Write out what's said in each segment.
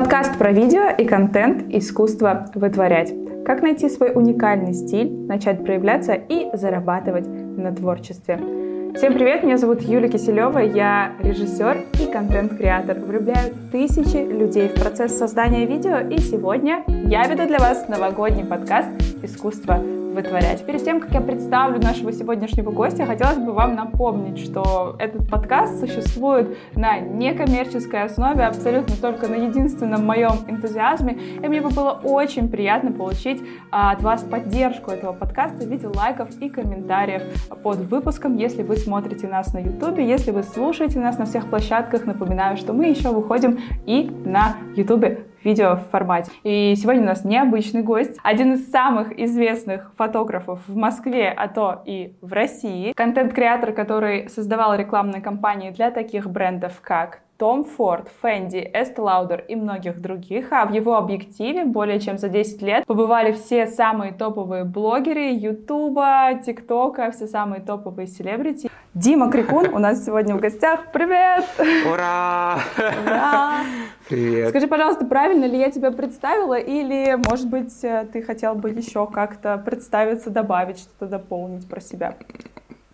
Подкаст про видео и контент «Искусство вытворять». Как найти свой уникальный стиль, начать проявляться и зарабатывать на творчестве. Всем привет, меня зовут Юлия Киселева, я режиссер и контент-креатор. Влюбляю тысячи людей в процесс создания видео, и сегодня я веду для вас новогодний подкаст «Искусство вытворять. Перед тем, как я представлю нашего сегодняшнего гостя, хотелось бы вам напомнить, что этот подкаст существует на некоммерческой основе, абсолютно только на единственном моем энтузиазме, и мне бы было очень приятно получить а, от вас поддержку этого подкаста в виде лайков и комментариев под выпуском, если вы смотрите нас на YouTube, если вы слушаете нас на всех площадках, напоминаю, что мы еще выходим и на YouTube видео в формате. И сегодня у нас необычный гость, один из самых известных фотографов в Москве, а то и в России. Контент-креатор, который создавал рекламные кампании для таких брендов, как том Форд, Фэнди, Эст Лаудер и многих других, а в его объективе более чем за 10 лет побывали все самые топовые блогеры Ютуба, ТикТока, все самые топовые селебрити. Дима Крикун у нас сегодня в гостях. Привет! Ура! Ура! Привет! Скажи, пожалуйста, правильно ли я тебя представила, или, может быть, ты хотел бы еще как-то представиться, добавить что-то, дополнить про себя?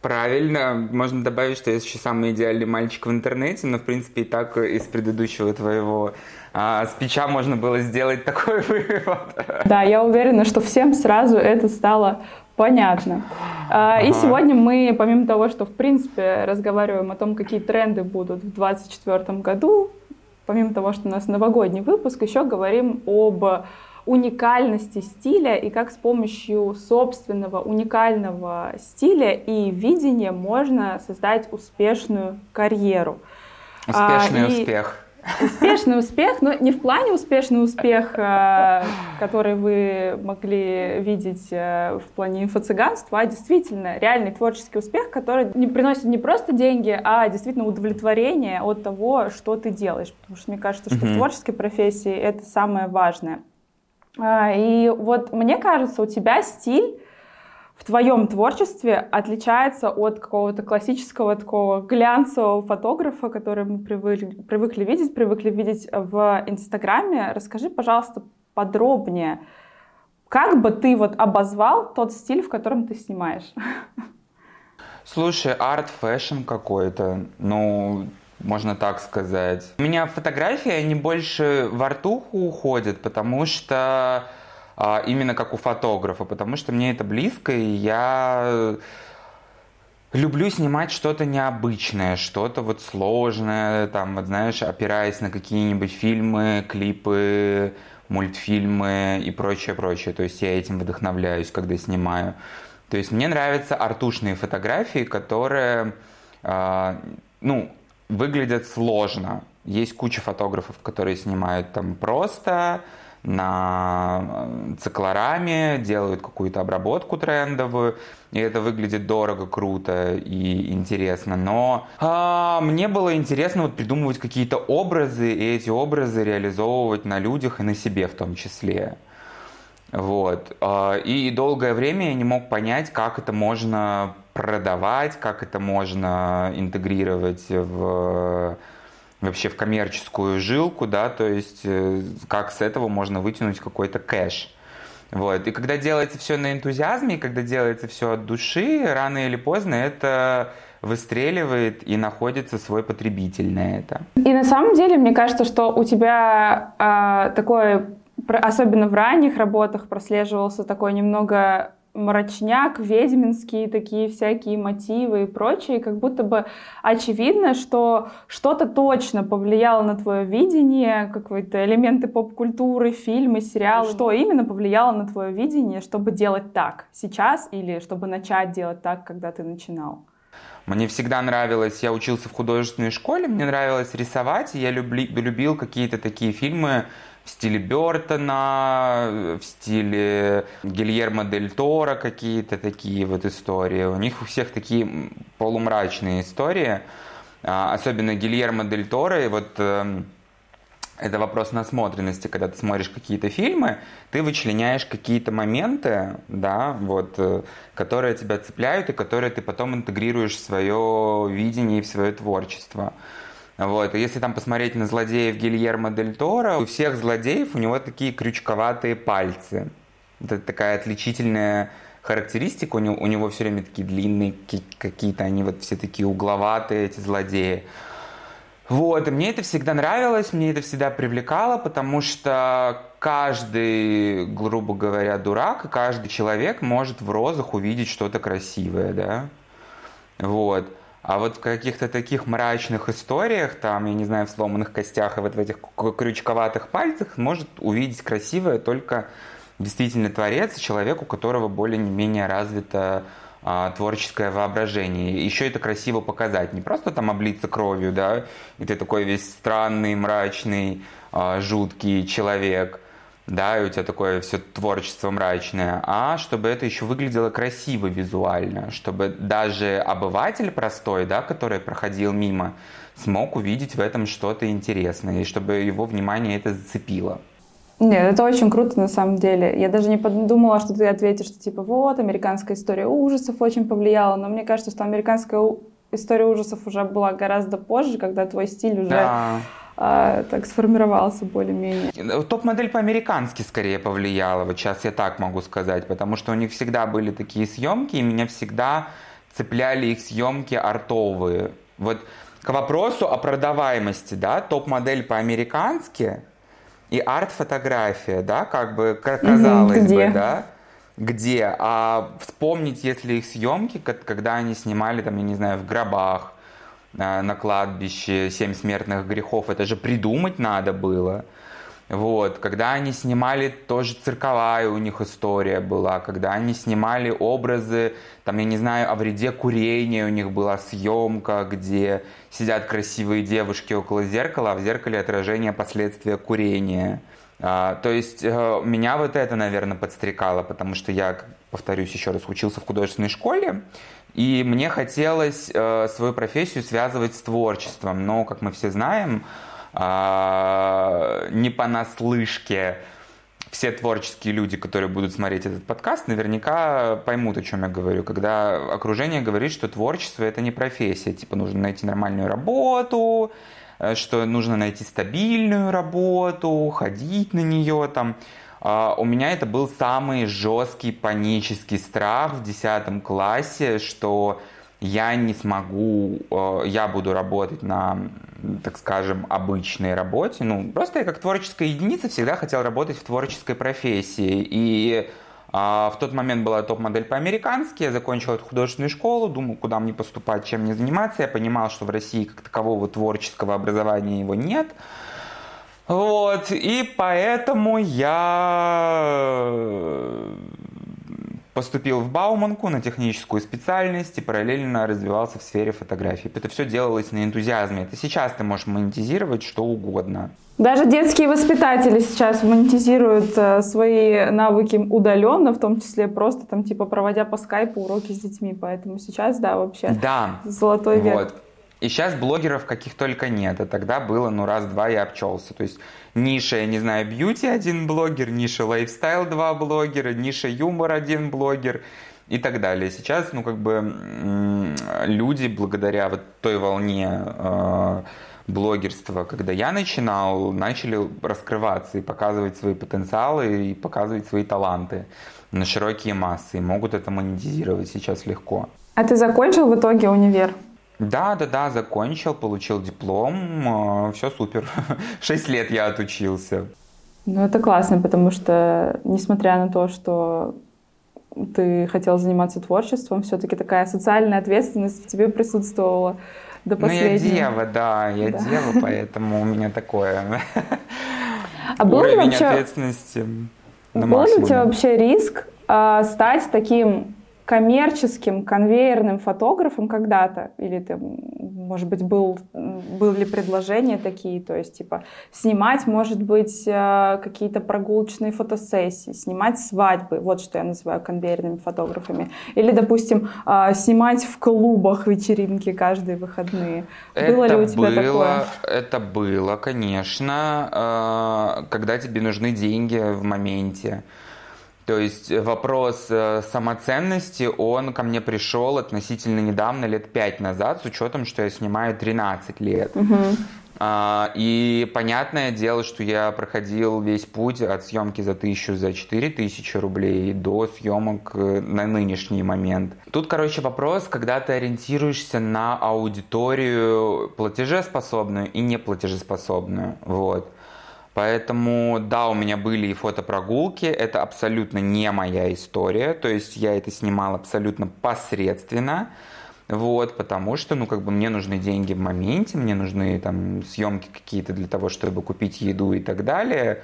Правильно, можно добавить, что я еще самый идеальный мальчик в интернете, но, в принципе, и так из предыдущего твоего а, спича можно было сделать такой вывод. Да, я уверена, что всем сразу это стало понятно. А, ага. И сегодня мы, помимо того, что, в принципе, разговариваем о том, какие тренды будут в 2024 году, помимо того, что у нас новогодний выпуск, еще говорим об уникальности стиля и как с помощью собственного уникального стиля и видения можно создать успешную карьеру. Успешный а, успех. Успешный успех, но не в плане успешный успех, а, который вы могли видеть а, в плане инфо-цыганства, а действительно реальный творческий успех, который не приносит не просто деньги, а действительно удовлетворение от того, что ты делаешь. Потому что мне кажется, что mm-hmm. в творческой профессии это самое важное. А, и вот мне кажется, у тебя стиль в твоем творчестве отличается от какого-то классического такого глянцевого фотографа, который мы привыкли, привыкли видеть, привыкли видеть в Инстаграме. Расскажи, пожалуйста, подробнее, как бы ты вот обозвал тот стиль, в котором ты снимаешь? Слушай, art fashion какой-то. Ну, можно так сказать. У меня фотографии, они больше в артуху уходят, потому что а, именно как у фотографа, потому что мне это близко, и я люблю снимать что-то необычное, что-то вот сложное, там, вот знаешь, опираясь на какие-нибудь фильмы, клипы, мультфильмы и прочее, прочее. То есть я этим вдохновляюсь, когда снимаю. То есть мне нравятся артушные фотографии, которые, э, ну, выглядят сложно. Есть куча фотографов, которые снимают там просто на э, циклораме, делают какую-то обработку трендовую, и это выглядит дорого, круто и интересно. Но а, мне было интересно вот придумывать какие-то образы, и эти образы реализовывать на людях и на себе в том числе. Вот. А, и долгое время я не мог понять, как это можно продавать, как это можно интегрировать в вообще в коммерческую жилку, да, то есть э, как с этого можно вытянуть какой-то кэш. Вот. И когда делается все на энтузиазме, и когда делается все от души, рано или поздно это выстреливает и находится свой потребитель на это. И на самом деле, мне кажется, что у тебя э, такое, особенно в ранних работах, прослеживался такой немного мрачняк, ведьминские такие всякие мотивы и прочее, как будто бы очевидно, что что-то точно повлияло на твое видение, какие-то элементы поп-культуры, фильмы, сериалы. Что именно повлияло на твое видение, чтобы делать так сейчас или чтобы начать делать так, когда ты начинал? Мне всегда нравилось, я учился в художественной школе, мне нравилось рисовать, и я любли, любил какие-то такие фильмы, в стиле Бертона, в стиле Гильермо Дель Торо какие-то такие вот истории. У них у всех такие полумрачные истории. А, особенно Гильермо Дель Торо, и вот эм, это вопрос насмотренности, когда ты смотришь какие-то фильмы, ты вычленяешь какие-то моменты, да, вот, э, которые тебя цепляют и которые ты потом интегрируешь в свое видение и в свое творчество. Вот. Если там посмотреть на злодеев Гильермо Дель Торо, у всех злодеев у него такие крючковатые пальцы. Это такая отличительная характеристика. У него, у него все время такие длинные какие-то, они вот все такие угловатые, эти злодеи. Вот, и мне это всегда нравилось, мне это всегда привлекало, потому что каждый, грубо говоря, дурак, каждый человек может в розах увидеть что-то красивое, да. Вот. А вот в каких-то таких мрачных историях, там, я не знаю, в сломанных костях и вот в этих крючковатых пальцах может увидеть красивое только действительно творец, человек, у которого более-менее развито а, творческое воображение. Еще это красиво показать. Не просто там облиться кровью, да, и ты такой весь странный, мрачный, а, жуткий человек – да, и у тебя такое все творчество мрачное, а чтобы это еще выглядело красиво визуально, чтобы даже обыватель простой, да, который проходил мимо, смог увидеть в этом что-то интересное, и чтобы его внимание это зацепило. Нет, это очень круто на самом деле. Я даже не подумала, что ты ответишь, что типа вот, американская история ужасов очень повлияла, но мне кажется, что американская история ужасов уже была гораздо позже, когда твой стиль уже да а, так сформировался более-менее. Топ-модель по-американски скорее повлияла, вот сейчас я так могу сказать, потому что у них всегда были такие съемки, и меня всегда цепляли их съемки артовые. Вот к вопросу о продаваемости, да, топ-модель по-американски и арт-фотография, да, как бы казалось Где? бы, да, где, а вспомнить, если их съемки, когда они снимали, там, я не знаю, в гробах, Э, на кладбище «Семь смертных грехов», это же придумать надо было. Вот, когда они снимали, тоже цирковая у них история была, когда они снимали образы, там, я не знаю, о вреде курения, у них была съемка, где сидят красивые девушки около зеркала, а в зеркале отражение последствия курения. А, то есть э, меня вот это, наверное, подстрекало, потому что я, повторюсь еще раз, учился в художественной школе, и мне хотелось э, свою профессию связывать с творчеством. Но, как мы все знаем, э, не понаслышке все творческие люди, которые будут смотреть этот подкаст, наверняка поймут, о чем я говорю. Когда окружение говорит, что творчество это не профессия, типа нужно найти нормальную работу, э, что нужно найти стабильную работу, ходить на нее там. А, у меня это был самый жесткий панический страх в 10 классе, что я не смогу, а, я буду работать на, так скажем, обычной работе. Ну, просто я как творческая единица всегда хотел работать в творческой профессии. И а, в тот момент была топ-модель по-американски, я закончил эту художественную школу, думал, куда мне поступать, чем мне заниматься. Я понимал, что в России как такового творческого образования его нет. Вот, и поэтому я поступил в Бауманку на техническую специальность и параллельно развивался в сфере фотографии. Это все делалось на энтузиазме. Это сейчас ты можешь монетизировать что угодно. Даже детские воспитатели сейчас монетизируют э, свои навыки удаленно, в том числе просто там типа проводя по скайпу уроки с детьми. Поэтому сейчас, да, вообще да. золотой век. Вот. И сейчас блогеров каких только нет, а тогда было, ну, раз-два я обчелся. То есть ниша, я не знаю, бьюти один блогер, ниша лайфстайл два блогера, ниша юмор один блогер и так далее. Сейчас, ну, как бы люди благодаря вот той волне э, блогерства, когда я начинал, начали раскрываться и показывать свои потенциалы и показывать свои таланты на широкие массы и могут это монетизировать сейчас легко. А ты закончил в итоге универ? Да, да, да, закончил, получил диплом, э, все супер. Шесть лет я отучился. Ну, это классно, потому что, несмотря на то, что ты хотел заниматься творчеством, все-таки такая социальная ответственность в тебе присутствовала до последнего. Ну, я дева, да, я да. дева, поэтому у меня такое а был уровень вообще, ответственности. Был ли у тебя вообще риск э, стать таким коммерческим конвейерным фотографом когда-то? Или ты, может быть, был, были предложения такие, то есть, типа, снимать, может быть, э, какие-то прогулочные фотосессии, снимать свадьбы, вот что я называю конвейерными фотографами. Или, допустим, э, снимать в клубах вечеринки каждые выходные. Это было ли у тебя было, такое? Это было, конечно, э, когда тебе нужны деньги в моменте. То есть вопрос э, самоценности, он ко мне пришел относительно недавно, лет пять назад, с учетом, что я снимаю 13 лет. Угу. И понятное дело, что я проходил весь путь от съемки за тысячу, за четыре тысячи рублей до съемок э, на нынешний момент. Тут, короче, вопрос, когда ты ориентируешься на аудиторию платежеспособную и неплатежеспособную. Вот. Поэтому, да, у меня были и фотопрогулки, это абсолютно не моя история, то есть я это снимал абсолютно посредственно. Вот, потому что, ну, как бы мне нужны деньги в моменте, мне нужны там съемки какие-то для того, чтобы купить еду и так далее.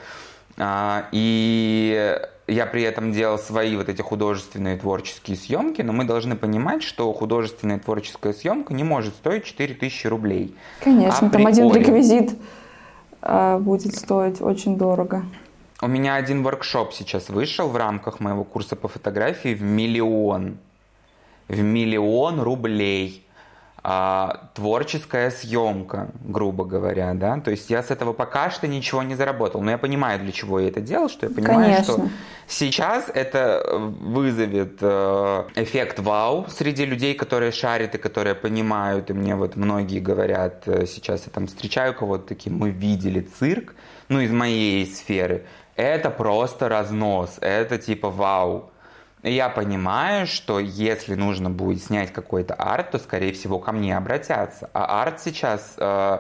А, и я при этом делал свои вот эти художественные творческие съемки, но мы должны понимать, что художественная творческая съемка не может стоить 4000 рублей. Конечно, там один реквизит а, будет стоить очень дорого. У меня один воркшоп сейчас вышел в рамках моего курса по фотографии в миллион в миллион рублей а, творческая съемка, грубо говоря, да, то есть я с этого пока что ничего не заработал, но я понимаю, для чего я это делал, что я понимаю, Конечно. что сейчас это вызовет э, эффект вау среди людей, которые шарят и которые понимают, и мне вот многие говорят, э, сейчас я там встречаю кого-то такие, мы видели цирк, ну из моей сферы, это просто разнос, это типа вау, я понимаю, что если нужно будет снять какой-то арт, то, скорее всего, ко мне обратятся. А арт сейчас, э,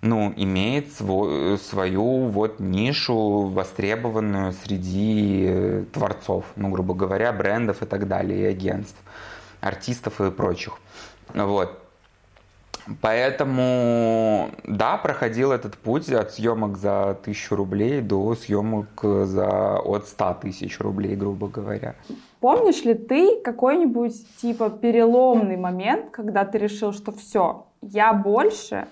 ну, имеет свой, свою вот нишу, востребованную среди э, творцов, ну, грубо говоря, брендов и так далее, и агентств, артистов и прочих. Вот. Поэтому, да, проходил этот путь от съемок за тысячу рублей до съемок за от 100 тысяч рублей, грубо говоря. Помнишь ли ты какой-нибудь типа переломный момент, когда ты решил, что все, я больше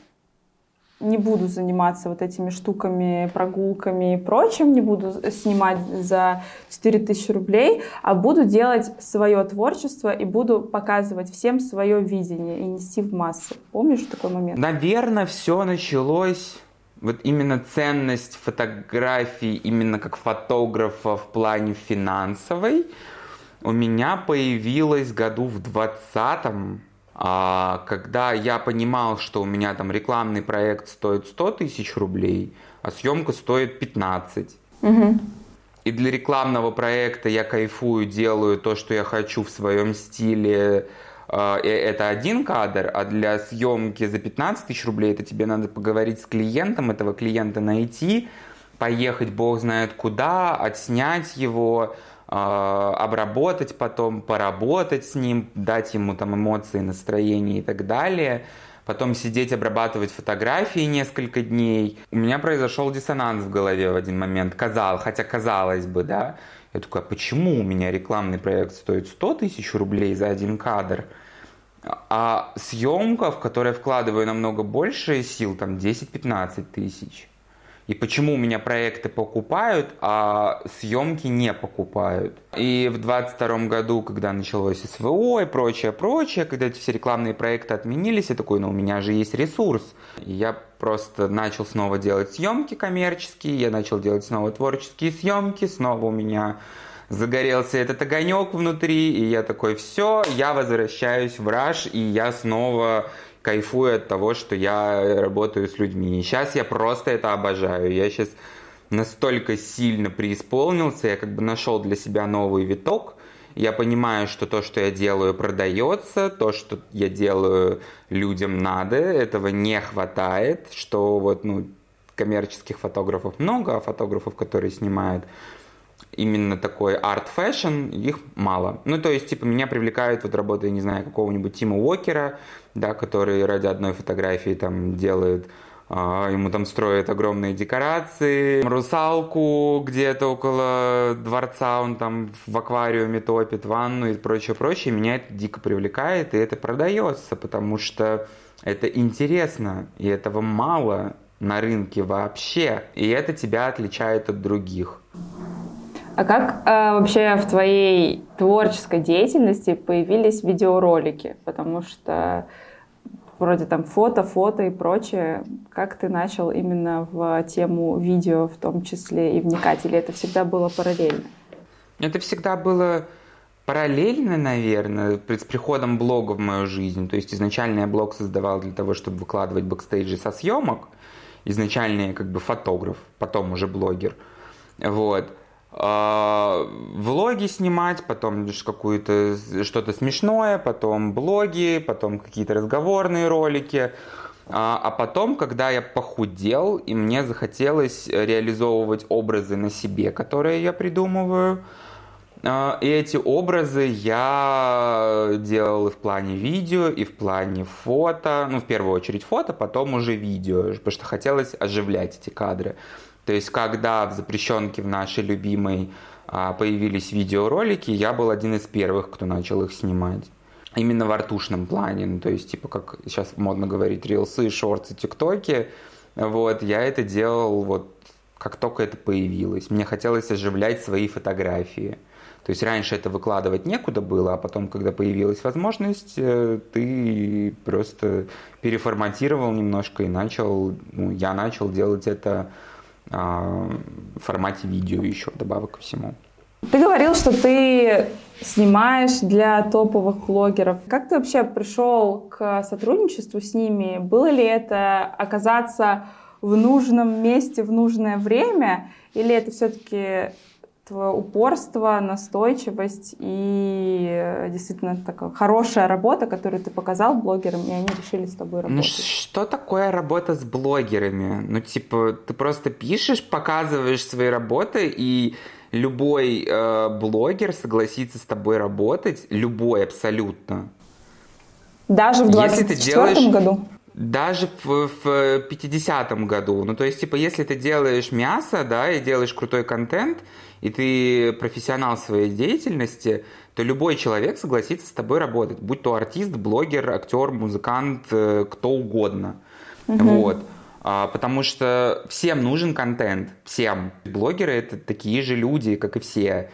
не буду заниматься вот этими штуками, прогулками и прочим, не буду снимать за 4000 рублей, а буду делать свое творчество и буду показывать всем свое видение и нести в массы. Помнишь такой момент? Наверное, все началось вот именно ценность фотографий именно как фотографа в плане финансовой у меня появилась году в двадцатом а, когда я понимал, что у меня там рекламный проект стоит 100 тысяч рублей, а съемка стоит 15. Угу. И для рекламного проекта я кайфую, делаю то, что я хочу в своем стиле. А, это один кадр, а для съемки за 15 тысяч рублей это тебе надо поговорить с клиентом, этого клиента найти, поехать бог знает куда, отснять его, обработать потом, поработать с ним, дать ему там эмоции, настроение и так далее. Потом сидеть, обрабатывать фотографии несколько дней. У меня произошел диссонанс в голове в один момент. Казал, хотя казалось бы, да. Я такой, а почему у меня рекламный проект стоит 100 тысяч рублей за один кадр, а съемка, в которой вкладываю намного больше сил, там 10-15 тысяч. И почему у меня проекты покупают, а съемки не покупают. И в 22 году, когда началось СВО и прочее, прочее, когда эти все рекламные проекты отменились, я такой, ну у меня же есть ресурс. И я просто начал снова делать съемки коммерческие, я начал делать снова творческие съемки, снова у меня загорелся этот огонек внутри, и я такой, все, я возвращаюсь в раш, и я снова кайфую от того, что я работаю с людьми. И сейчас я просто это обожаю. Я сейчас настолько сильно преисполнился, я как бы нашел для себя новый виток. Я понимаю, что то, что я делаю, продается, то, что я делаю, людям надо, этого не хватает, что вот, ну, коммерческих фотографов много, а фотографов, которые снимают именно такой art fashion, их мало. Ну, то есть, типа, меня привлекают вот работы, не знаю, какого-нибудь Тима Уокера, да, который ради одной фотографии там делает а, Ему там строят огромные декорации, русалку где-то около дворца, он там в аквариуме топит, ванну и прочее, прочее. Меня это дико привлекает, и это продается, потому что это интересно, и этого мало на рынке вообще, и это тебя отличает от других. А как э, вообще в твоей творческой деятельности появились видеоролики? Потому что вроде там фото, фото и прочее. Как ты начал именно в тему видео в том числе и вникать? Или это всегда было параллельно? Это всегда было параллельно, наверное, с приходом блога в мою жизнь. То есть изначально я блог создавал для того, чтобы выкладывать бэкстейджи со съемок. Изначально я как бы фотограф, потом уже блогер. Вот. А, влоги снимать, потом какую-то что-то смешное, потом блоги, потом какие-то разговорные ролики. А, а потом, когда я похудел, и мне захотелось реализовывать образы на себе, которые я придумываю, а, и эти образы я делал и в плане видео, и в плане фото. Ну, в первую очередь фото, потом уже видео, потому что хотелось оживлять эти кадры. То есть, когда в запрещенке в нашей любимой а, появились видеоролики, я был один из первых, кто начал их снимать. Именно в артушном плане, ну, то есть, типа, как сейчас модно говорить, рилсы, шорты, тиктоки. Вот, я это делал вот как только это появилось. Мне хотелось оживлять свои фотографии. То есть раньше это выкладывать некуда было, а потом, когда появилась возможность, э, ты просто переформатировал немножко и начал, ну, я начал делать это в формате видео еще, добавок ко всему. Ты говорил, что ты снимаешь для топовых блогеров. Как ты вообще пришел к сотрудничеству с ними? Было ли это оказаться в нужном месте в нужное время? Или это все-таки упорство, настойчивость и э, действительно такая хорошая работа, которую ты показал блогерам, и они решили с тобой ну, работать. Ну, что такое работа с блогерами? Ну, типа, ты просто пишешь, показываешь свои работы, и любой э, блогер согласится с тобой работать, любой абсолютно. Даже в 24 году? Даже в, в 50-м году. Ну, то есть, типа, если ты делаешь мясо, да, и делаешь крутой контент, и ты профессионал своей деятельности, то любой человек согласится с тобой работать, будь то артист, блогер, актер, музыкант, э, кто угодно. Угу. Вот. А, потому что всем нужен контент, всем. Блогеры это такие же люди, как и все.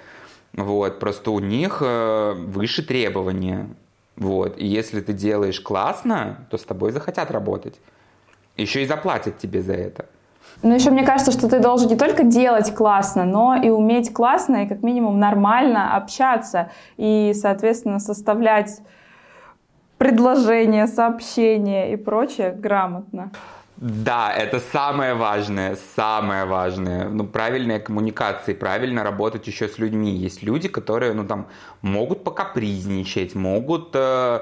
Вот, просто у них э, выше требования. Вот. И если ты делаешь классно, то с тобой захотят работать. Еще и заплатят тебе за это. Ну, еще мне кажется, что ты должен не только делать классно, но и уметь классно и как минимум нормально общаться и, соответственно, составлять предложения, сообщения и прочее грамотно. Да, это самое важное, самое важное. Ну, правильная коммуникация, правильно работать еще с людьми. Есть люди, которые, ну, там, могут покапризничать, могут э,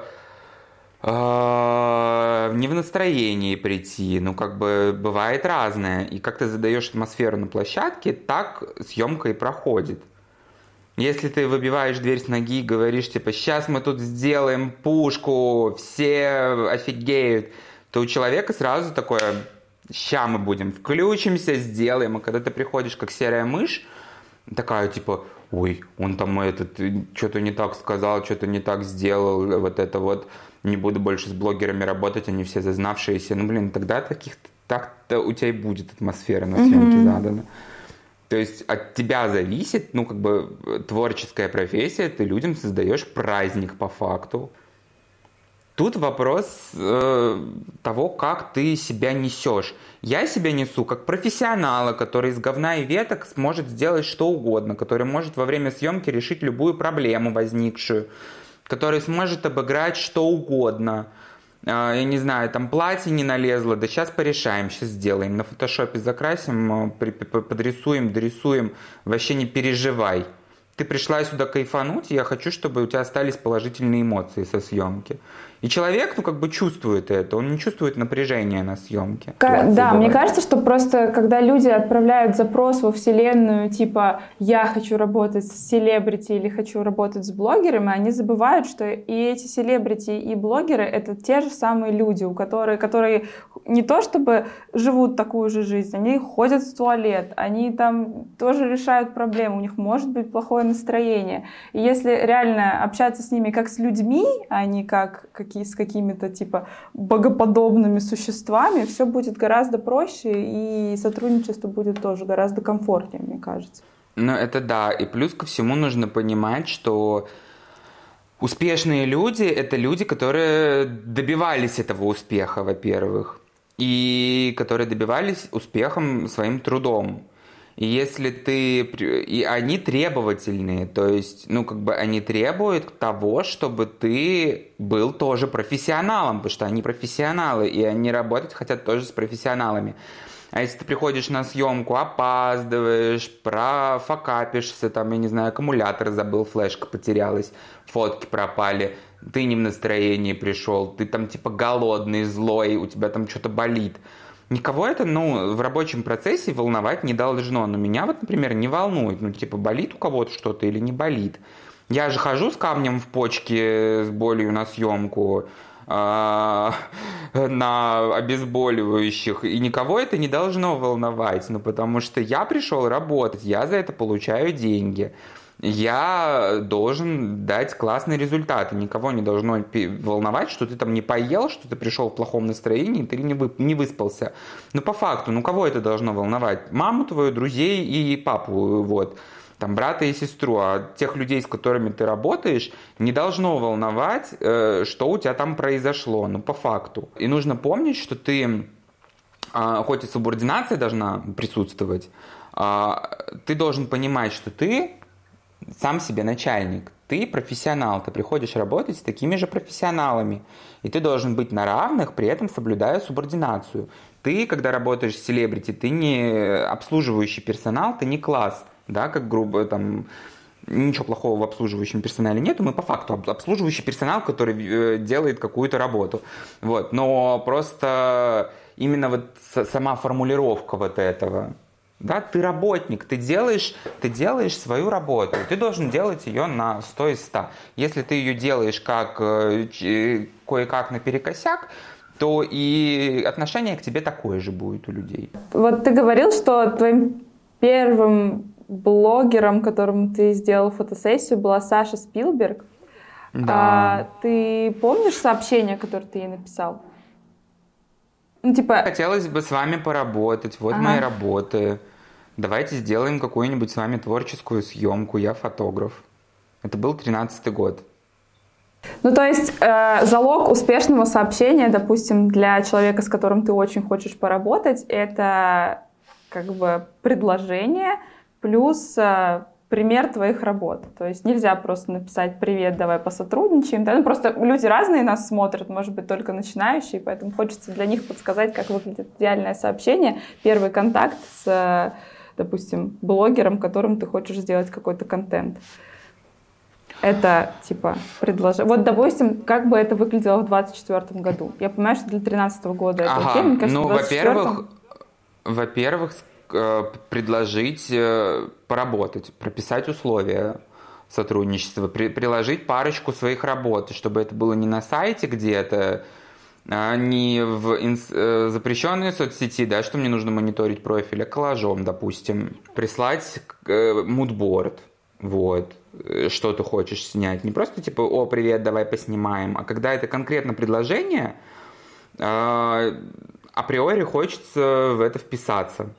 не в настроении прийти. Ну, как бы бывает разное. И как ты задаешь атмосферу на площадке, так съемка и проходит. Если ты выбиваешь дверь с ноги и говоришь, типа, сейчас мы тут сделаем пушку, все офигеют, то у человека сразу такое, ща мы будем, включимся, сделаем. А когда ты приходишь как серая мышь, такая типа, ой, он там этот что-то не так сказал, что-то не так сделал, вот это вот, не буду больше с блогерами работать, они все зазнавшиеся. Ну, блин, тогда таких так-то у тебя и будет атмосфера на съемке mm-hmm. задана. То есть от тебя зависит, ну, как бы творческая профессия, ты людям создаешь праздник по факту. Тут вопрос э, того, как ты себя несешь. Я себя несу как профессионала, который из говна и веток сможет сделать что угодно, который может во время съемки решить любую проблему возникшую, который сможет обыграть что угодно. Э, я не знаю, там платье не налезло, да сейчас порешаем, сейчас сделаем. На фотошопе закрасим, э, подрисуем, дорисуем, вообще не переживай. Ты пришла сюда кайфануть, и я хочу, чтобы у тебя остались положительные эмоции со съемки. И человек, ну, как бы чувствует это, он не чувствует напряжения на съемке. К- да, мне кажется, что просто, когда люди отправляют запрос во вселенную, типа, я хочу работать с селебрити или хочу работать с блогерами, они забывают, что и эти селебрити, и блогеры — это те же самые люди, у которых, которые не то чтобы живут такую же жизнь, они ходят в туалет, они там тоже решают проблемы, у них может быть плохое настроение. И если реально общаться с ними как с людьми, а не как какие, с какими-то типа богоподобными существами, все будет гораздо проще, и сотрудничество будет тоже гораздо комфортнее, мне кажется. Ну, это да. И плюс ко всему нужно понимать, что успешные люди — это люди, которые добивались этого успеха, во-первых, и которые добивались успехом своим трудом. И если ты... И они требовательные, то есть, ну, как бы они требуют того, чтобы ты был тоже профессионалом, потому что они профессионалы, и они работать хотят тоже с профессионалами. А если ты приходишь на съемку, опаздываешь, профокапишься, там, я не знаю, аккумулятор забыл, флешка потерялась, фотки пропали, ты не в настроении пришел, ты там типа голодный, злой, у тебя там что-то болит – Никого это, ну, в рабочем процессе волновать не должно. Но меня вот, например, не волнует. Ну, типа, болит у кого-то что-то или не болит. Я же хожу с камнем в почке, с болью на съемку, а, на обезболивающих, и никого это не должно волновать, ну, потому что я пришел работать, я за это получаю деньги я должен дать классный результат. И никого не должно волновать, что ты там не поел, что ты пришел в плохом настроении, ты не, вы, не выспался. Но по факту, ну кого это должно волновать? Маму твою, друзей и папу, вот там брата и сестру, а тех людей, с которыми ты работаешь, не должно волновать, э, что у тебя там произошло, ну по факту. И нужно помнить, что ты, э, хоть и субординация должна присутствовать, э, ты должен понимать, что ты сам себе начальник. Ты профессионал, ты приходишь работать с такими же профессионалами. И ты должен быть на равных, при этом соблюдая субординацию. Ты, когда работаешь с селебрити, ты не обслуживающий персонал, ты не класс, да, как грубо там ничего плохого в обслуживающем персонале нету, мы по факту обслуживающий персонал, который э, делает какую-то работу. Вот. Но просто именно вот сама формулировка вот этого, да, ты работник, ты делаешь, ты делаешь свою работу, ты должен делать ее на 100 из 100. Если ты ее делаешь как э, кое-как наперекосяк, то и отношение к тебе такое же будет у людей. Вот ты говорил, что твоим первым блогером, которому ты сделал фотосессию, была Саша Спилберг. Да. А, ты помнишь сообщение, которое ты ей написал? Ну, типа... Хотелось бы с вами поработать, вот ага. мои работы давайте сделаем какую-нибудь с вами творческую съемку, я фотограф. Это был тринадцатый год. Ну, то есть э, залог успешного сообщения, допустим, для человека, с которым ты очень хочешь поработать, это как бы предложение плюс э, пример твоих работ. То есть нельзя просто написать «Привет, давай посотрудничаем». Да? Ну, просто люди разные нас смотрят, может быть, только начинающие, поэтому хочется для них подсказать, как выглядит идеальное сообщение, первый контакт с допустим, блогером, которым ты хочешь сделать какой-то контент. Это типа предложение. Вот, допустим, как бы это выглядело в 2024 году. Я понимаю, что для 2013 года это ага. окей. Мне кажется, ну, во-первых, во-первых, предложить э, поработать, прописать условия сотрудничества, при, приложить парочку своих работ, чтобы это было не на сайте где-то, а не в инс... Э, запрещенные соцсети, да, что мне нужно мониторить профиль, а коллажом, допустим, прислать мудборд, вот, э, что ты хочешь снять. Не просто типа, о, привет, давай поснимаем, а когда это конкретно предложение, э, априори хочется в это вписаться.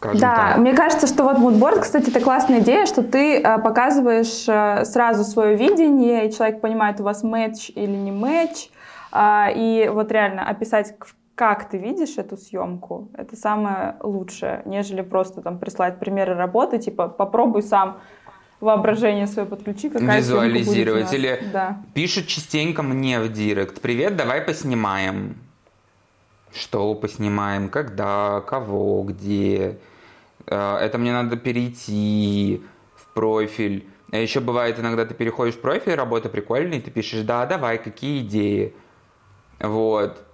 Да, так. мне кажется, что вот мудборд, кстати, это классная идея, что ты э, показываешь э, сразу свое видение, и человек понимает, у вас матч или не матч, и вот реально описать, как ты видишь эту съемку, это самое лучшее, нежели просто там прислать примеры работы, типа попробуй сам воображение свое подключи, какая Визуализировать. Или да. пишут частенько мне в директ, привет, давай поснимаем. Что поснимаем, когда, кого, где. Э, это мне надо перейти в профиль. А еще бывает иногда ты переходишь в профиль, работа прикольная, и ты пишешь, да, давай, какие идеи. Вот.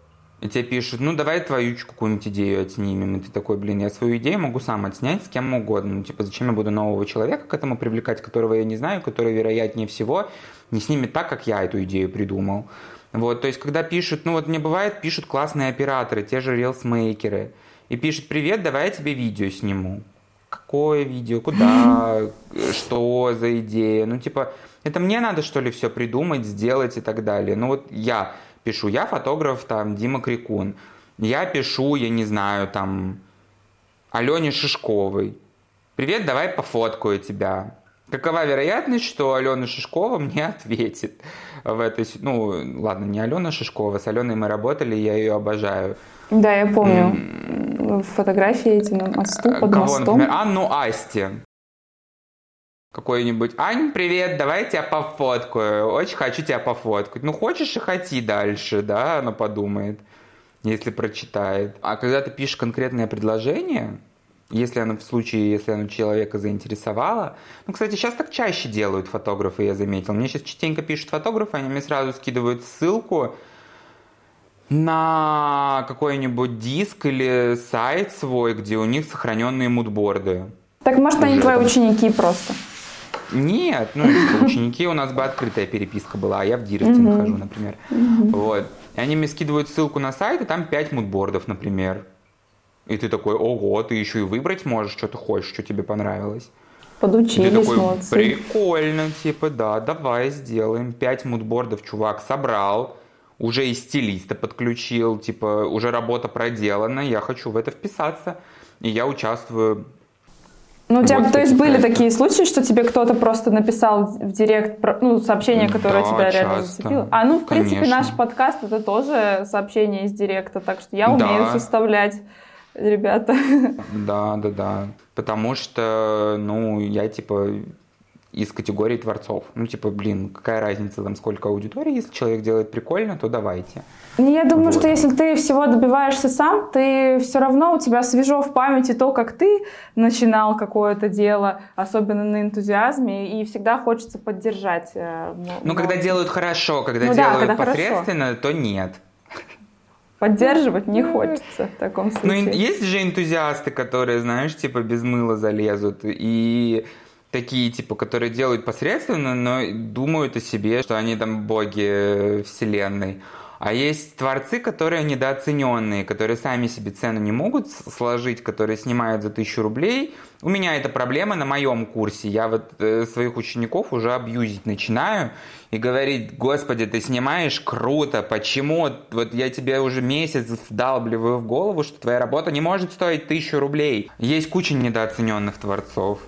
И тебе пишут, ну давай твою какую-нибудь идею отснимем. И ты такой, блин, я свою идею могу сам отснять с кем угодно. Ну типа, зачем я буду нового человека к этому привлекать, которого я не знаю, который, вероятнее всего, не снимет так, как я эту идею придумал. Вот, то есть, когда пишут, ну вот мне бывает, пишут классные операторы, те же рилсмейкеры, и пишут, привет, давай я тебе видео сниму. Какое видео, куда, что за идея, ну типа, это мне надо что ли все придумать, сделать и так далее. Ну вот я пишу, я фотограф, там, Дима Крикун. Я пишу, я не знаю, там, Алене Шишковой. Привет, давай пофоткаю тебя. Какова вероятность, что Алена Шишкова мне ответит в этой... Ну, ладно, не Алена Шишкова, с Аленой мы работали, я ее обожаю. Да, я помню. фотографии эти на мосту, под Кого, мостом. например? Анну Асти. Какой-нибудь, Ань, привет, давай я тебя пофоткаю. Очень хочу тебя пофоткать. Ну, хочешь и хоти дальше, да, она подумает, если прочитает. А когда ты пишешь конкретное предложение, если оно в случае, если оно человека заинтересовало. Ну, кстати, сейчас так чаще делают фотографы, я заметил. Мне сейчас частенько пишут фотографы, они мне сразу скидывают ссылку на какой-нибудь диск или сайт свой, где у них сохраненные мудборды. Так может они твои ученики просто? Нет, ну, типа, ученики у нас бы открытая переписка была, а я в директе нахожу, например. Вот. И они мне скидывают ссылку на сайт, и там 5 мудбордов, например. И ты такой, ого, ты еще и выбрать можешь, что ты хочешь, что тебе понравилось. И ты Подучились, такой, молодцы. прикольно, типа, да, давай сделаем. Пять мудбордов чувак собрал, уже и стилиста подключил, типа, уже работа проделана, я хочу в это вписаться. И я участвую Ну, у тебя, Вот то есть были проектов. такие случаи, что тебе кто-то просто написал в директ ну, сообщение, которое Да, тебя реально часто. зацепило? А, ну, в принципе, Конечно. наш подкаст это тоже сообщение из директа, так что я Да. умею составлять, ребята. Да, да, да. Потому что, ну, я типа из категории творцов. Ну, типа, блин, какая разница там, сколько аудитории, если человек делает прикольно, то давайте. Ну, Я думаю, Вот. что если ты всего добиваешься сам, ты все равно у тебя свежо в памяти то, как ты начинал какое-то дело, особенно на энтузиазме, и всегда хочется поддержать. э, м- Ну, когда молодых. делают хорошо, когда Ну да, делают когда хорошо. посредственно, то нет. Поддерживать не хочется в таком Ну, случае. и есть же энтузиасты, которые, знаешь, типа без мыла залезут, и такие, типа, которые делают посредственно, но думают о себе, что они там боги вселенной. А есть творцы, которые недооцененные, которые сами себе цену не могут сложить, которые снимают за тысячу рублей. У меня эта проблема на моем курсе. Я вот э, своих учеников уже абьюзить начинаю и говорить, господи, ты снимаешь круто, почему? Вот я тебе уже месяц вдалбливаю в голову, что твоя работа не может стоить тысячу рублей. Есть куча недооцененных творцов.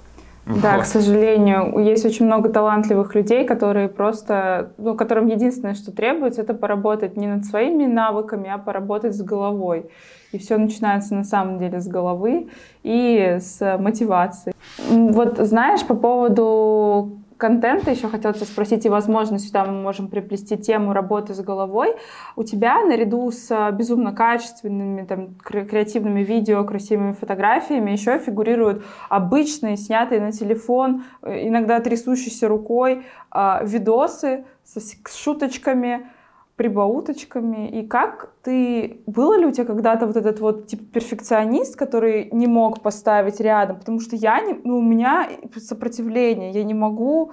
Да, Вот. к сожалению, есть очень много талантливых людей, которые просто, ну, которым единственное, что требуется, это поработать не над своими навыками, а поработать с головой. И все начинается на самом деле с головы и с мотивации. Вот знаешь, по поводу контента еще хотела тебя спросить, и, возможно, сюда мы можем приплести тему работы с головой. У тебя наряду с а, безумно качественными, там, кре- креативными видео, красивыми фотографиями еще фигурируют обычные, снятые на телефон, э, иногда трясущейся рукой, а, видосы со с шуточками, прибауточками. И как ты... Было ли у тебя когда-то вот этот вот типа перфекционист, который не мог поставить рядом? Потому что я не... Ну, у меня сопротивление. Я не могу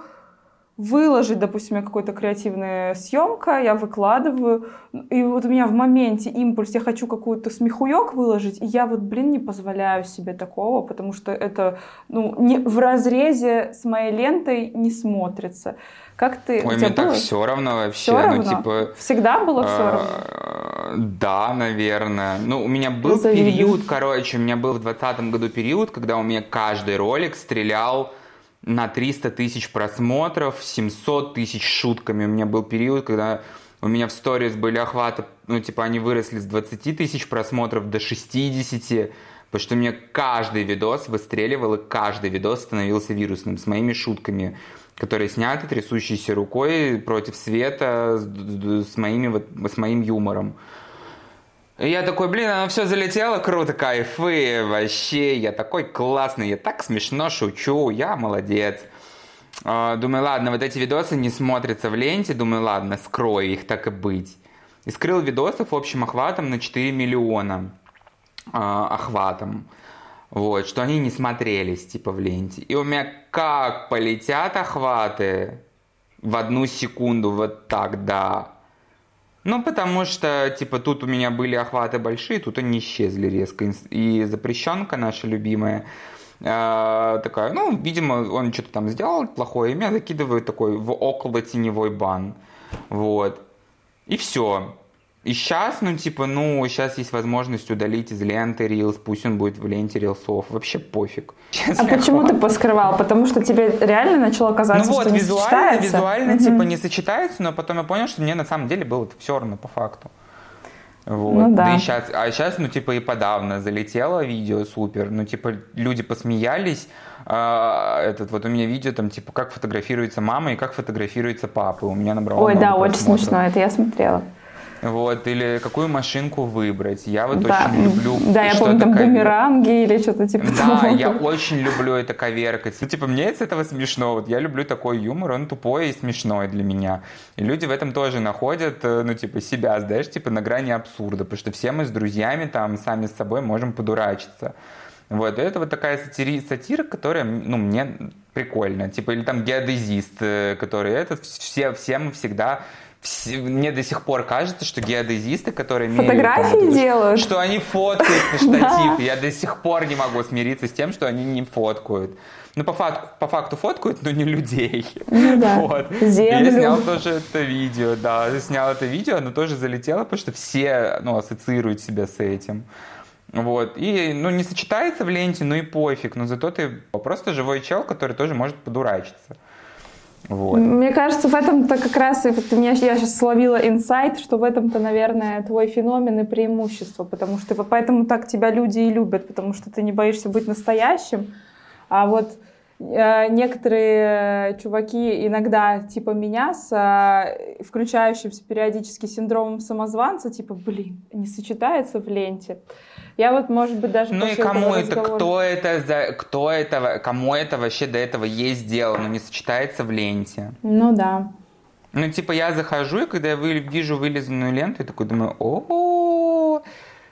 выложить, допустим, у меня какая-то креативная съемка, я выкладываю, и вот у меня в моменте импульс, я хочу какую-то смехуек выложить, и я вот, блин, не позволяю себе такого, потому что это, ну, не, в разрезе с моей лентой не смотрится. Как ты... у Ой, мне так было? все равно вообще. Всё ну, равно? типа, Всегда было все равно? А, Да, наверное. Ну, у меня был период, короче, у меня был в 2020 году период, когда у меня каждый ролик стрелял на 300 тысяч просмотров, 700 тысяч шутками. У меня был период, когда у меня в сторис были охваты, ну, типа, они выросли с 20 тысяч просмотров до 60, потому что меня каждый видос выстреливал, и каждый видос становился вирусным с моими шутками которые сняты трясущейся рукой против света с- с моими вот, с моим юмором. И я такой, блин, оно все залетело, круто, кайфы, вообще, я такой классный, я так смешно шучу, я молодец. А, Думаю, ладно, вот эти видосы не смотрятся в ленте, думаю, ладно, скрою их, так и быть. И скрыл видосов общим охватом на 4 миллиона а, охватом. Вот, что они не смотрелись, типа, в ленте. И у меня как полетят охваты в одну секунду, вот так, да. Ну, потому что, типа, тут у меня были охваты большие, тут они исчезли резко. И запрещенка наша любимая, э, такая, ну, видимо, он что-то там сделал плохое, и меня закидывают такой в около теневой бан. Вот. И все. И сейчас, ну, типа, ну, сейчас есть возможность удалить из ленты Reels, пусть он будет в ленте рилсов. Вообще пофиг. Сейчас А почему хватит. ты поскрывал? Потому что тебе реально начало казаться, Ну вот, что не визуально, сочетается? визуально, Мгм. типа, не сочетается, но потом я понял, что мне на самом деле было все равно по факту. Вот. Ну, да. да и сейчас, а сейчас, ну, типа, и подавно залетело видео супер. Ну, типа, люди посмеялись. А, этот вот у меня видео там, типа, как фотографируется мама и как фотографируется папа. У меня набрало Ой, да, очень смешно, это я смотрела. Вот, или какую машинку выбрать. Я вот да. очень люблю... Да, я помню, там ковер... бумеранги или что-то типа Да, того. я очень люблю это коверкать. Ну, типа, мне с этого смешно. Вот я люблю такой юмор, он тупой и смешной для меня. И люди в этом тоже находят, э, ну, типа, себя, знаешь, типа, на грани абсурда. Потому что все мы с друзьями там сами с собой можем подурачиться. Вот, и это вот такая сатири, сатира, которая, ну, мне прикольно. Типа, или там геодезист, э, который этот, все, все мы мне до сих пор кажется, что геодезисты, которые фотографии меряют, делают, что они фоткают на штатив. Я до сих пор не могу смириться с тем, что они не фоткают. Ну, по факту, по факту фоткают, но не людей. Ну, да. вот. Землю. Я снял тоже это видео, да. Снял это видео, оно тоже залетело, потому что все ну, ассоциируют себя с этим. Вот. И, ну, не сочетается в ленте, ну и пофиг. Но зато ты просто живой чел, который тоже может подурачиться. Вот. Мне кажется, в этом-то как раз, вот меня, я сейчас словила инсайт, что в этом-то, наверное, твой феномен и преимущество, потому что поэтому так тебя люди и любят, потому что ты не боишься быть настоящим, а вот э, некоторые чуваки иногда типа меня с э, включающимся периодически синдромом самозванца, типа, блин, не сочетается в ленте. Я вот, может быть, даже Ну и кому это, разговора... кто это, за, кто это, кому это вообще до этого есть сделано, ну, не сочетается в ленте. Ну да. Ну, типа, я захожу, и когда я вижу вылизанную ленту, я такой думаю, о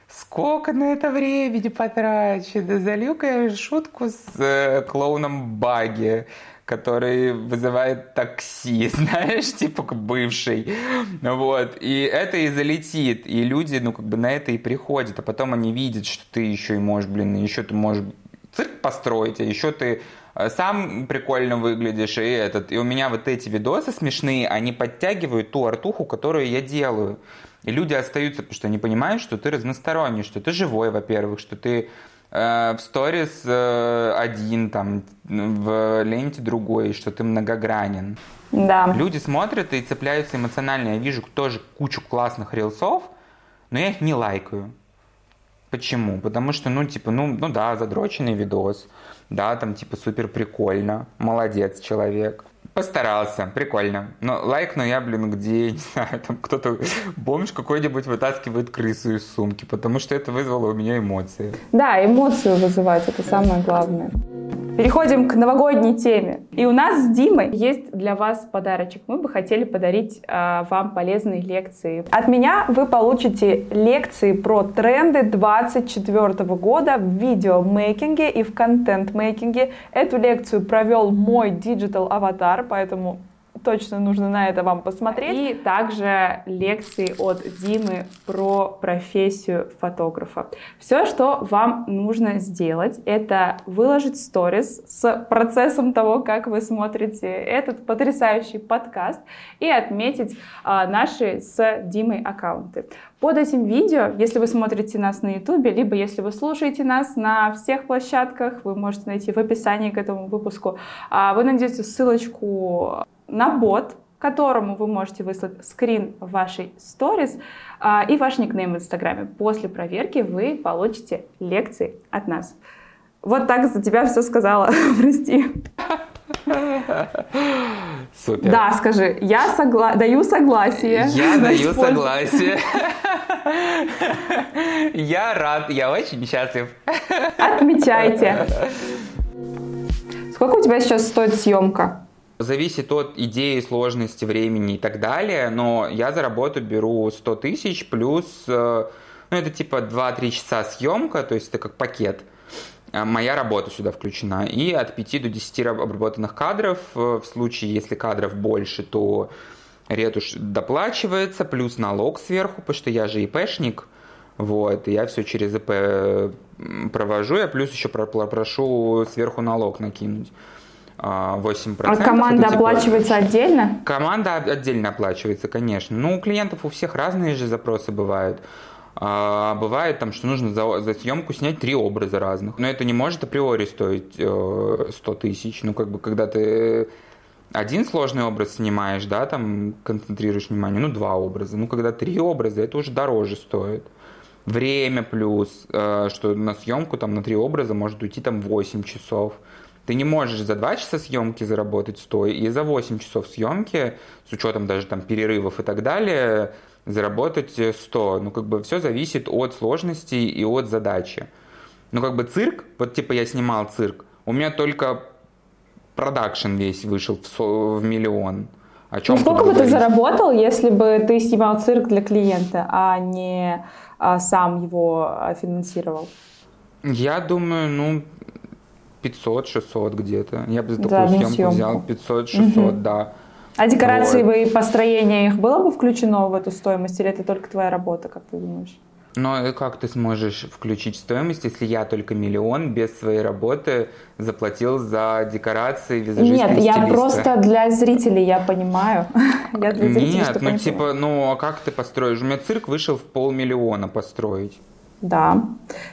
сколько на это времени потрачу, да залью-ка я шутку с э, клоуном Баги который вызывает такси, знаешь, типа как бывший. Вот. И это и залетит. И люди, ну, как бы на это и приходят. А потом они видят, что ты еще и можешь, блин, еще ты можешь цирк построить, а еще ты э, сам прикольно выглядишь, и этот. И у меня вот эти видосы смешные, они подтягивают ту артуху, которую я делаю. И люди остаются, потому что они понимают, что ты разносторонний, что ты живой, во-первых, что ты в сторис э, один, там, в ленте другой, что ты многогранен. Да. Люди смотрят и цепляются эмоционально. Я вижу тоже кучу классных рилсов, но я их не лайкаю. Почему? Потому что, ну, типа, ну, ну да, задроченный видос, да, там, типа, супер прикольно, молодец человек. Постарался, прикольно. Но лайк, но я, блин, где, не знаю, там кто-то, бомж какой-нибудь вытаскивает крысу из сумки, потому что это вызвало у меня эмоции. Да, эмоцию вызывать, это самое главное. Переходим к новогодней теме. И у нас с Димой есть для вас подарочек. Мы бы хотели подарить э, вам полезные лекции. От меня вы получите лекции про тренды 2024 года в видеомейкинге и в контент-мейкинге. Эту лекцию провел мой digital аватар, поэтому точно нужно на это вам посмотреть. И также лекции от Димы про профессию фотографа. Все, что вам нужно сделать, это выложить сторис с процессом того, как вы смотрите этот потрясающий подкаст и отметить а, наши с Димой аккаунты. Под этим видео, если вы смотрите нас на YouTube, либо если вы слушаете нас на всех площадках, вы можете найти в описании к этому выпуску, а, вы найдете ссылочку на бот, которому вы можете выслать скрин вашей сторис а, и ваш никнейм в Инстаграме. После проверки вы получите лекции от нас. Вот так за тебя все сказала, прости. Супер. Да, скажи, я согла... даю согласие. Я даю согласие. Я рад, я очень счастлив. Отмечайте. Сколько у тебя сейчас стоит съемка? Зависит от идеи, сложности, времени и так далее, но я за работу беру 100 тысяч плюс, э, ну это типа 2-3 часа съемка, то есть это как пакет. Э, моя работа сюда включена. И от 5 до 10 обработанных кадров. Э, в случае, если кадров больше, то ретушь доплачивается, плюс налог сверху, потому что я же ИПшник. Вот, и я все через ИП провожу, я плюс еще прошу сверху налог накинуть. 8%. А команда типа... оплачивается отдельно? Команда отдельно оплачивается, конечно. Ну, у клиентов у всех разные же запросы бывают. А, бывает там, что нужно за, за съемку снять три образа разных. Но это не может априори стоить э, 100 тысяч. Ну, как бы, когда ты один сложный образ снимаешь, да, там концентрируешь внимание, ну, два образа. Ну, когда три образа, это уже дороже стоит. Время плюс, э, что на съемку там на три образа может уйти там 8 часов. Ты не можешь за 2 часа съемки заработать 100, и за 8 часов съемки, с учетом даже там перерывов и так далее, заработать 100. Ну, как бы все зависит от сложности и от задачи. Ну, как бы цирк, вот типа я снимал цирк, у меня только продакшн весь вышел в, в миллион. О чем ну, сколько бы говорить? ты заработал, если бы ты снимал цирк для клиента, а не а, сам его а, финансировал? Я думаю, ну, 500-600 где-то. Я бы за такую съемку, съемку взял 500-600, угу. да. А декорации вот. и построение их было бы включено в эту стоимость, или это только твоя работа, как ты думаешь? Но как ты сможешь включить стоимость, если я только миллион без своей работы заплатил за декорации, визажиста Нет, я просто для зрителей, я понимаю. я для зрителей, Нет, ну типа, ну а как ты построишь? У меня цирк вышел в полмиллиона построить. Да.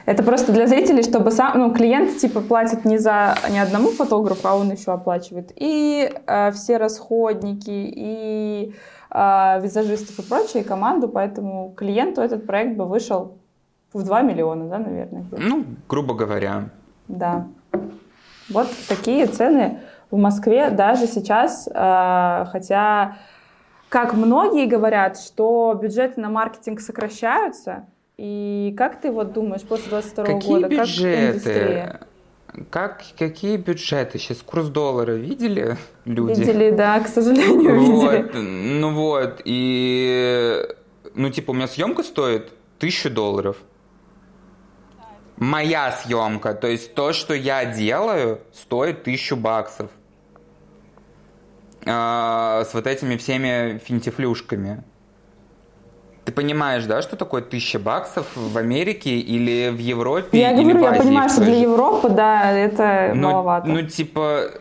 Это просто для зрителей, чтобы сам, ну, клиент типа платит не за не одному фотографу, а он еще оплачивает и э, все расходники, и э, визажистов и прочее, и команду, поэтому клиенту этот проект бы вышел в 2 миллиона, да, наверное? Ну, грубо говоря. Да. Вот такие цены в Москве даже сейчас, э, хотя, как многие говорят, что бюджеты на маркетинг сокращаются, и как ты вот думаешь после 22 какие года, бюджеты? как индустрия? Как, какие бюджеты? Сейчас курс доллара видели люди? Видели, да, к сожалению, вот, видели. Ну вот, и... Ну, типа, у меня съемка стоит тысячу долларов. Моя съемка, то есть то, что я делаю, стоит тысячу баксов. А, с вот этими всеми финтифлюшками. Ты понимаешь, да, что такое тысяча баксов в Америке или в Европе? Я или говорю, в Азии, я понимаю, что для Европы, да, это ну, маловато. Ну, типа,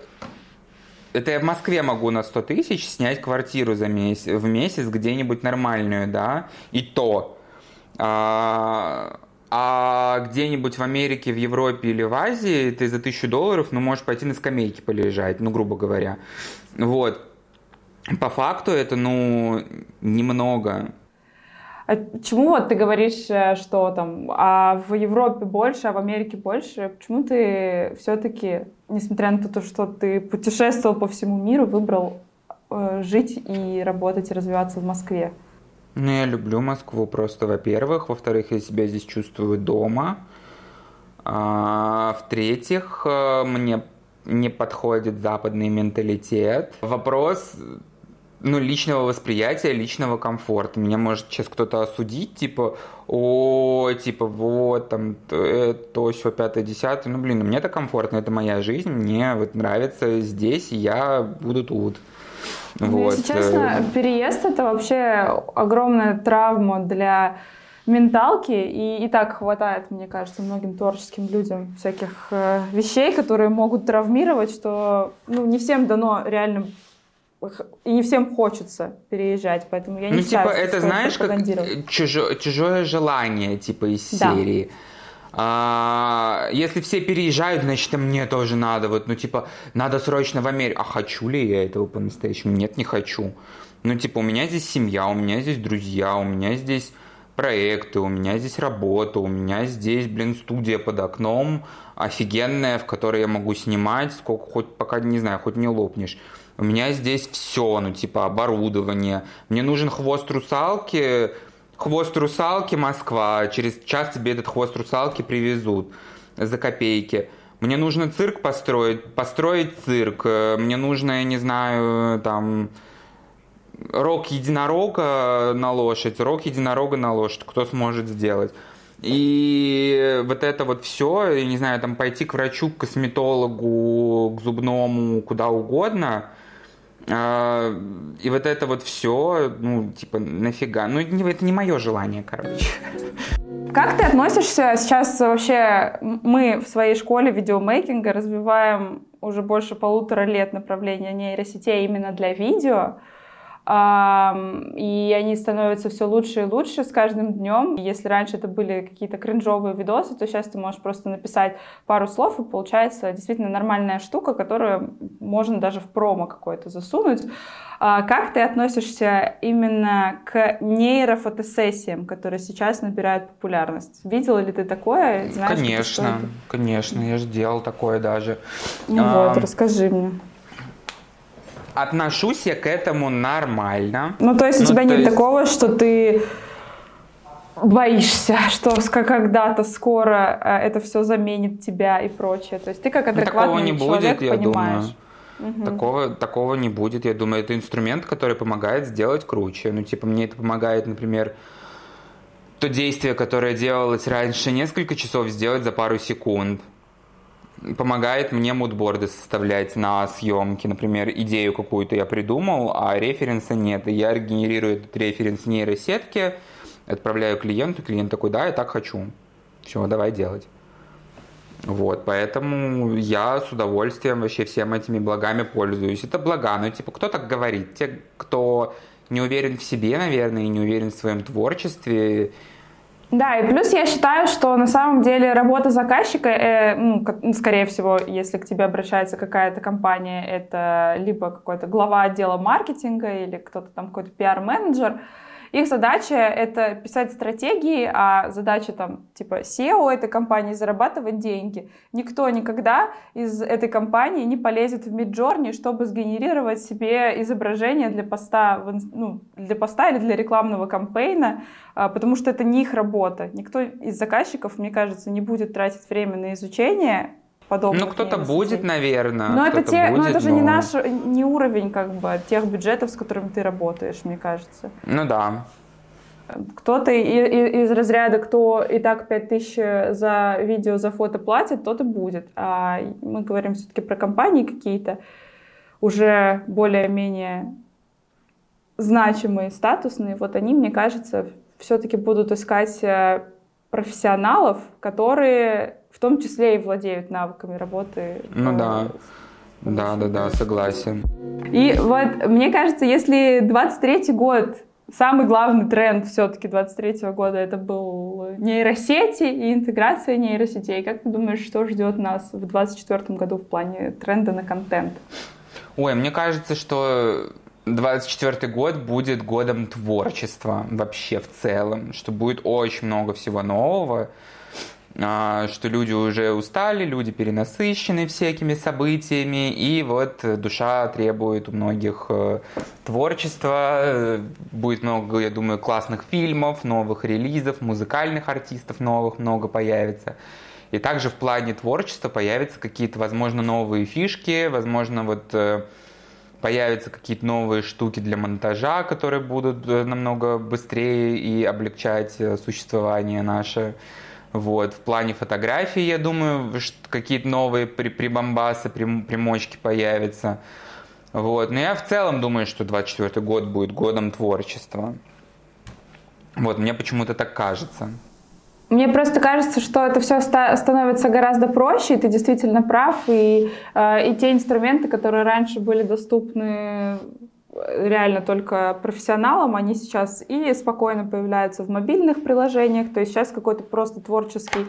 это я в Москве могу на 100 тысяч снять квартиру за месяц, в месяц где-нибудь нормальную, да, и то. А, а где-нибудь в Америке, в Европе или в Азии ты за тысячу долларов, ну, можешь пойти на скамейке полежать, ну, грубо говоря. Вот. По факту это, ну, немного. А почему вот ты говоришь, э, что там а в Европе больше, а в Америке больше? Почему ты все-таки, несмотря на то, что ты путешествовал по всему миру, выбрал э, жить и работать и развиваться в Москве? Ну, я люблю Москву просто, во-первых. Во-вторых, я себя здесь чувствую дома. А, в-третьих, э, мне не подходит западный менталитет. Вопрос ну, личного восприятия, личного комфорта. Меня может сейчас кто-то осудить, типа, о, типа, вот, там, то, то все, пятое, десятое. Ну, блин, ну, мне это комфортно, это моя жизнь, мне вот нравится здесь, и я буду тут. Ну, вот. Если честно, переезд это вообще огромная травма для менталки, и, и так хватает, мне кажется, многим творческим людям всяких э, вещей, которые могут травмировать, что ну, не всем дано реально и не всем хочется переезжать, поэтому я не ну, считаю, типа, это знаешь, как чужое, чужое желание, типа, из да. серии. А, если все переезжают, значит, и мне тоже надо. Вот, ну, типа, надо срочно в Америку. А хочу ли я этого по-настоящему? Нет, не хочу. Ну, типа, у меня здесь семья, у меня здесь друзья, у меня здесь проекты, у меня здесь работа, у меня здесь, блин, студия под окном офигенная, в которой я могу снимать, сколько, хоть пока, не знаю, хоть не лопнешь. У меня здесь все, ну, типа, оборудование. Мне нужен хвост русалки, хвост русалки Москва. Через час тебе этот хвост русалки привезут за копейки. Мне нужно цирк построить, построить цирк. Мне нужно, я не знаю, там, рок единорога на лошадь, рок единорога на лошадь. Кто сможет сделать? И вот это вот все, я не знаю, там пойти к врачу, к косметологу, к зубному, куда угодно – и вот это вот все, ну, типа, нафига? Ну, это не мое желание, короче. Как ты относишься сейчас вообще? Мы в своей школе видеомейкинга развиваем уже больше полутора лет направление нейросетей именно для видео. И они становятся все лучше и лучше с каждым днем. Если раньше это были какие-то кринжовые видосы, то сейчас ты можешь просто написать пару слов, и получается действительно нормальная штука, которую можно даже в промо какое-то засунуть. А как ты относишься именно к нейрофотосессиям, которые сейчас набирают популярность? Видела ли ты такое? Знаешь, конечно, конечно, я же делал такое даже. Ну а, вот, расскажи мне. Отношусь я к этому нормально. Ну, то есть у ну, тебя нет есть... такого, что ты боишься, что когда-то скоро э, это все заменит тебя и прочее. То есть ты как адекватный Такого не человек будет, я понимаешь. Думаю. Угу. Такого, такого не будет. Я думаю, это инструмент, который помогает сделать круче. Ну, типа, мне это помогает, например, то действие, которое делалось раньше несколько часов, сделать за пару секунд. Помогает мне мудборды составлять на съемке. Например, идею какую-то я придумал, а референса нет. И я генерирую этот референс в нейросетке, отправляю клиенту, клиент такой, да, я так хочу. Все, давай делать. Вот, поэтому я с удовольствием вообще всем этими благами пользуюсь. Это блага, ну, типа, кто так говорит? Те, кто не уверен в себе, наверное, и не уверен в своем творчестве. Да, и плюс я считаю, что на самом деле работа заказчика, э, ну, ну скорее всего, если к тебе обращается какая-то компания, это либо какой-то глава отдела маркетинга или кто-то там какой-то пиар-менеджер, их задача — это писать стратегии, а задача там типа SEO этой компании — зарабатывать деньги. Никто никогда из этой компании не полезет в Midjourney, чтобы сгенерировать себе изображение для поста, ну, для поста или для рекламного кампейна, а, потому что это не их работа. Никто из заказчиков, мне кажется, не будет тратить время на изучение подобных. Ну, кто-то будет, наверное. Но это, те, будет, но это же но... не наш, не уровень как бы тех бюджетов, с которыми ты работаешь, мне кажется. Ну да. Кто-то из разряда, кто и так 5000 за видео, за фото платит, тот и будет. А мы говорим все-таки про компании какие-то уже более-менее значимые, статусные. Вот они, мне кажется, все-таки будут искать э, профессионалов, которые в том числе и владеют навыками работы. Ну да. Да, да, да, согласен. И вот мне кажется, если 23 год самый главный тренд все-таки 23 -го года это был нейросети и интеграция нейросетей. Как ты думаешь, что ждет нас в 24 году в плане тренда на контент? Ой, мне кажется, что 24 год будет годом творчества вообще в целом, что будет очень много всего нового. А, что люди уже устали, люди перенасыщены всякими событиями, и вот душа требует у многих э, творчества, будет много, я думаю, классных фильмов, новых релизов, музыкальных артистов новых много появится. И также в плане творчества появятся какие-то, возможно, новые фишки, возможно, вот э, появятся какие-то новые штуки для монтажа, которые будут э, намного быстрее и облегчать существование наше. Вот. В плане фотографии, я думаю, какие-то новые прибамбасы, примочки появятся. Вот. Но я в целом думаю, что 24 год будет годом творчества. Вот, мне почему-то так кажется. Мне просто кажется, что это все становится гораздо проще, и ты действительно прав, и, э, и те инструменты, которые раньше были доступны реально только профессионалам, они сейчас и спокойно появляются в мобильных приложениях, то есть сейчас какой-то просто творческий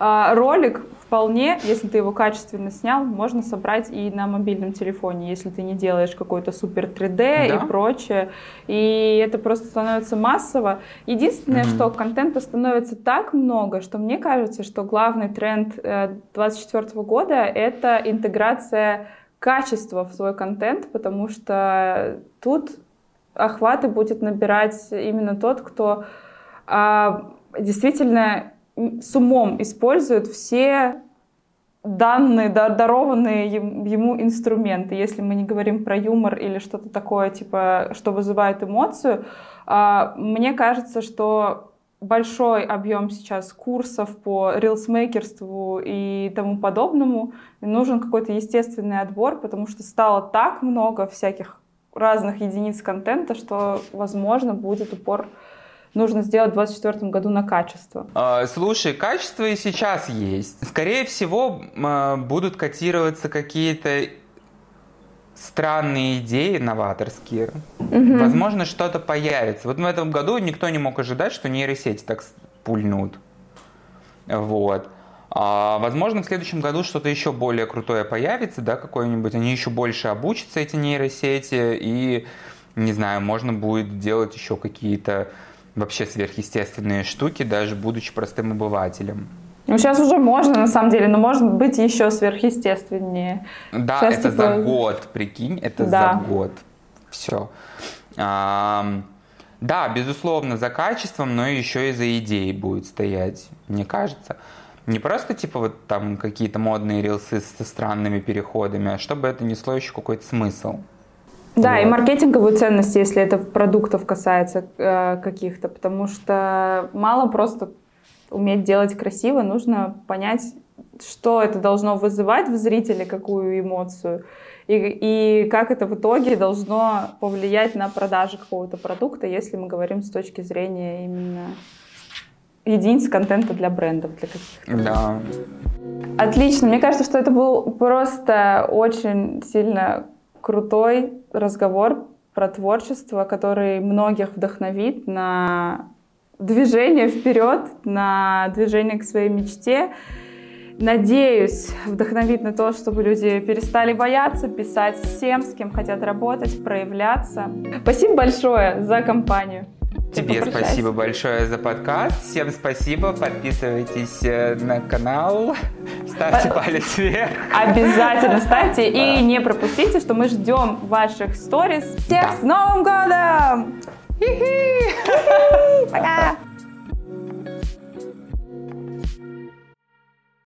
а, ролик вполне, если ты его качественно снял, можно собрать и на мобильном телефоне, если ты не делаешь какой-то супер 3D да? и прочее. И это просто становится массово. Единственное, mm-hmm. что контента становится так много, что мне кажется, что главный тренд 2024 э, года — это интеграция качество в свой контент, потому что тут охваты будет набирать именно тот, кто а, действительно с умом использует все данные, дарованные ему инструменты. Если мы не говорим про юмор или что-то такое, типа, что вызывает эмоцию, а, мне кажется, что большой объем сейчас курсов по рилсмейкерству и тому подобному. И нужен какой-то естественный отбор, потому что стало так много всяких разных единиц контента, что, возможно, будет упор нужно сделать в 2024 году на качество? А, слушай, качество и сейчас есть. Скорее всего, а, будут котироваться какие-то странные идеи новаторские. Угу. Возможно, что-то появится. Вот в этом году никто не мог ожидать, что нейросети так пульнут. Вот. А, возможно, в следующем году что-то еще более крутое появится, да, какое-нибудь, они еще больше обучатся, эти нейросети, и, не знаю, можно будет делать еще какие-то вообще сверхъестественные штуки, даже будучи простым обывателем. Ну, сейчас уже можно, на самом деле, но может быть еще сверхъестественнее. Да, сейчас, это типа... за год, прикинь, это да. за год. Все. А, да, безусловно, за качеством, но еще и за идеей будет стоять, мне кажется. Не просто типа вот там какие-то модные рилсы со странными переходами, а чтобы это несло еще какой-то смысл. Да, вот. и маркетинговую ценность, если это продуктов касается э, каких-то, потому что мало просто уметь делать красиво, нужно понять, что это должно вызывать в зрителе, какую эмоцию, и, и как это в итоге должно повлиять на продажи какого-то продукта, если мы говорим с точки зрения именно единиц контента для брендов, для каких-то. Да. Отлично. Мне кажется, что это был просто очень сильно крутой разговор про творчество, который многих вдохновит на движение вперед, на движение к своей мечте. Надеюсь, вдохновит на то, чтобы люди перестали бояться писать всем, с кем хотят работать, проявляться. Спасибо большое за компанию. Тебе спасибо большое за подкаст. Всем спасибо. Подписывайтесь э, на канал. Ставьте По... палец вверх. Обязательно ставьте. И не пропустите, что мы ждем ваших сторис. Всех да. с Новым годом! 嘿嘿，拜拜。